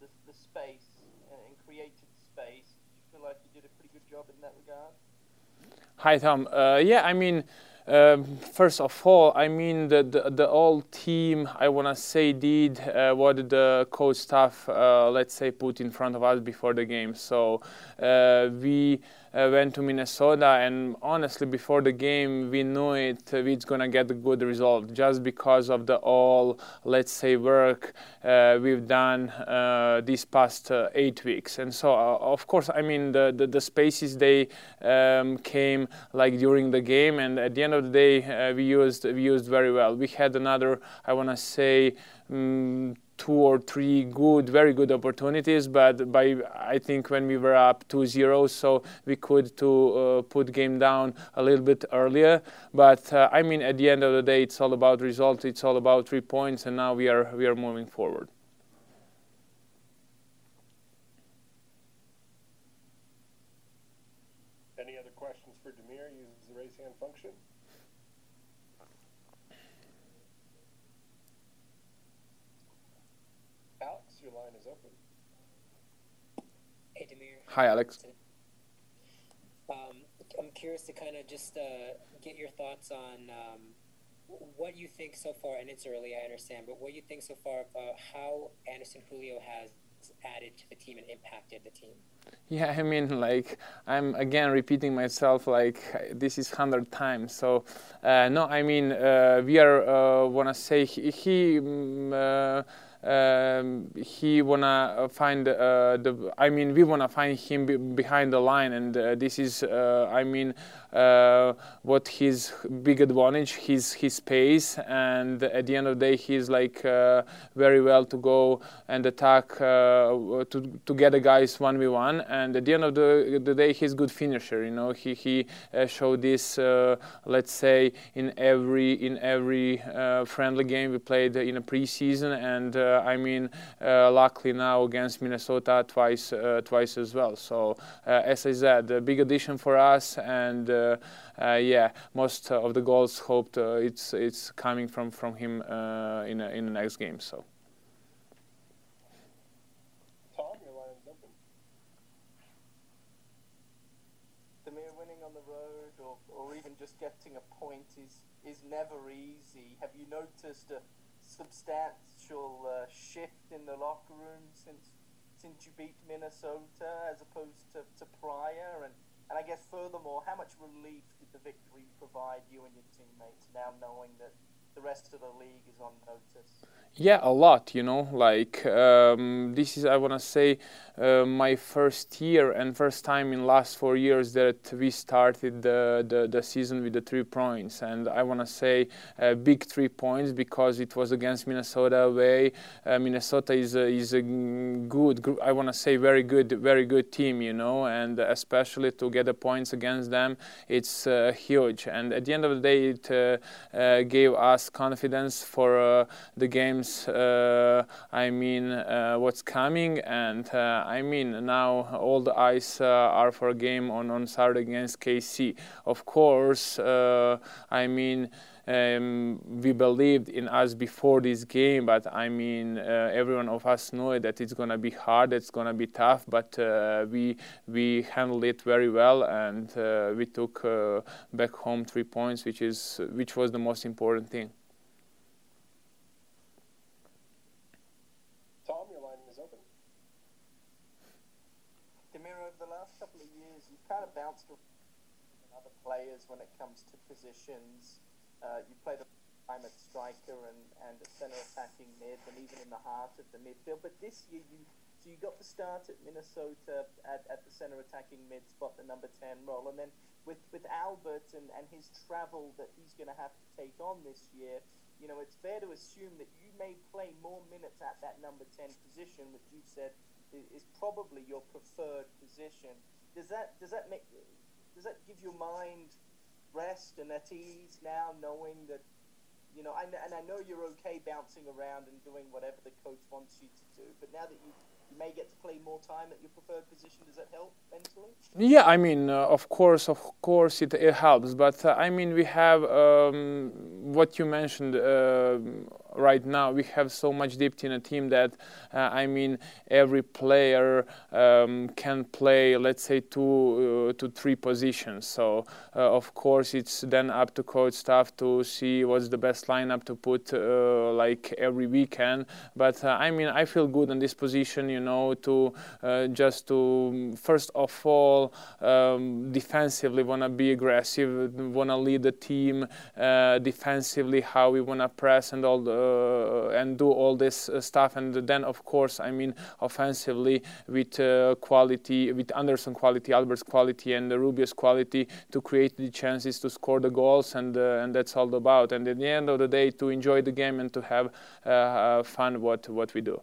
the, the space and created space. Did you feel like you did a pretty good job in that regard? Hi, Tom. Uh, yeah, I mean, um, first of all, I mean the the, whole team. I wanna say did uh, what the coach staff, uh, let's say, put in front of us before the game. So uh, we uh, went to Minnesota, and honestly, before the game, we knew it. Uh, we're gonna get a good result just because of the all, let's say, work uh, we've done uh, these past uh, eight weeks. And so, uh, of course, I mean the the, the spaces they um, came like during the game, and at the end of the day, we used we used very well. We had another, I wanna say. Um, two or three good, very good opportunities. But by I think when we were up 2-0, so we could to uh, put game down a little bit earlier. But uh, I mean, at the end of the day, it's all about result. It's all about three points, and now we are we are moving forward. Line is open. Hey, Damir. Hi, Alex. Um, I'm curious to kind of just uh, get your thoughts on um, what you think so far, and it's early, I understand, but what you think so far about how Anderson Julio has added to the team and impacted the team? Yeah, I mean, like I'm again repeating myself, like this is hundred times. So uh, no, I mean, uh, we are uh, wanna say he. he um, um, he wanna find uh, the. I mean, we wanna find him be behind the line, and uh, this is. Uh, I mean, uh, what his big advantage, his his pace, and at the end of the day, he's like uh, very well to go and attack uh, to to get the guys one v one, and at the end of the, the day, he's good finisher. You know, he he showed this. let's say in every in every friendly game we played in a preseason, and I mean, luckily now against Minnesota twice twice as well. So as I said, a big addition for us and. Uh, uh, yeah, most of the goals hoped uh, it's it's coming from from him in in the next game. So. Just getting a point is is never easy. Have you noticed a substantial uh, shift in the locker room since since you beat Minnesota as opposed to, to prior? And and I guess furthermore, how much relief did the victory provide you and your teammates now knowing that the rest of the league is on notice? Yeah, a lot. You know, like um, this is I wanna say uh, my first year and first time in last four years that we started the the, the season with the three points, and I wanna say uh, big three points because it was against Minnesota away. Uh, Minnesota is a, is a good, I wanna say very good, very good team. You know, and especially to get the points against them, it's uh, huge. And at the end of the day, it uh, uh, gave us confidence for the games, uh, I mean, uh, what's coming, and uh, I mean, now all the eyes are for a game on, on Saturday against KC. Of course, I mean, um, we believed in us before this game, but I mean, uh, everyone of us knew that it's gonna be hard, it's gonna be tough, but uh, we we handled it very well, and uh, we took back home three points, which is which was the most important thing. Tom, your line is open. Damir, over the last couple of years, you kind of bounced around other players when it comes to positions. Uh, you played a time at striker and, and at centre attacking mid and even in the heart of the midfield. But this year you so you got the start at Minnesota at, at the centre attacking mid spot, the number 10 role. And then with, with Albert and, and his travel that he's going to have to take on this year, you know, it's fair to assume that you may play more minutes at that number 10 position, which you've said is, is probably your preferred position does that does that make does that give your mind rest and at ease now, knowing that you know, I, and I know you're okay bouncing around and doing whatever the coach wants you to do, but now that you you may get to play more time at your preferred position. Does that help mentally? Yeah, I mean, uh, of course, of course, it, it helps. But uh, I mean, we have um, what you mentioned. Uh, right now we have so much depth in a team that uh, I mean every player um, can play let's say two uh, to three positions. So uh, of course it's then up to coach staff to see what's the best lineup to put uh, like every weekend. But uh, I mean I feel good in this position you know to uh, just to first of all um, defensively want to be aggressive want to lead the team defensively how we want to press and all the and do all this uh, stuff. And then, of course, I mean, offensively with uh, quality, with Anderson quality, Albert's quality, and Rubio's quality to create the chances to score the goals, and and that's all about. And at the end of the day, to enjoy the game and to have fun what what we do.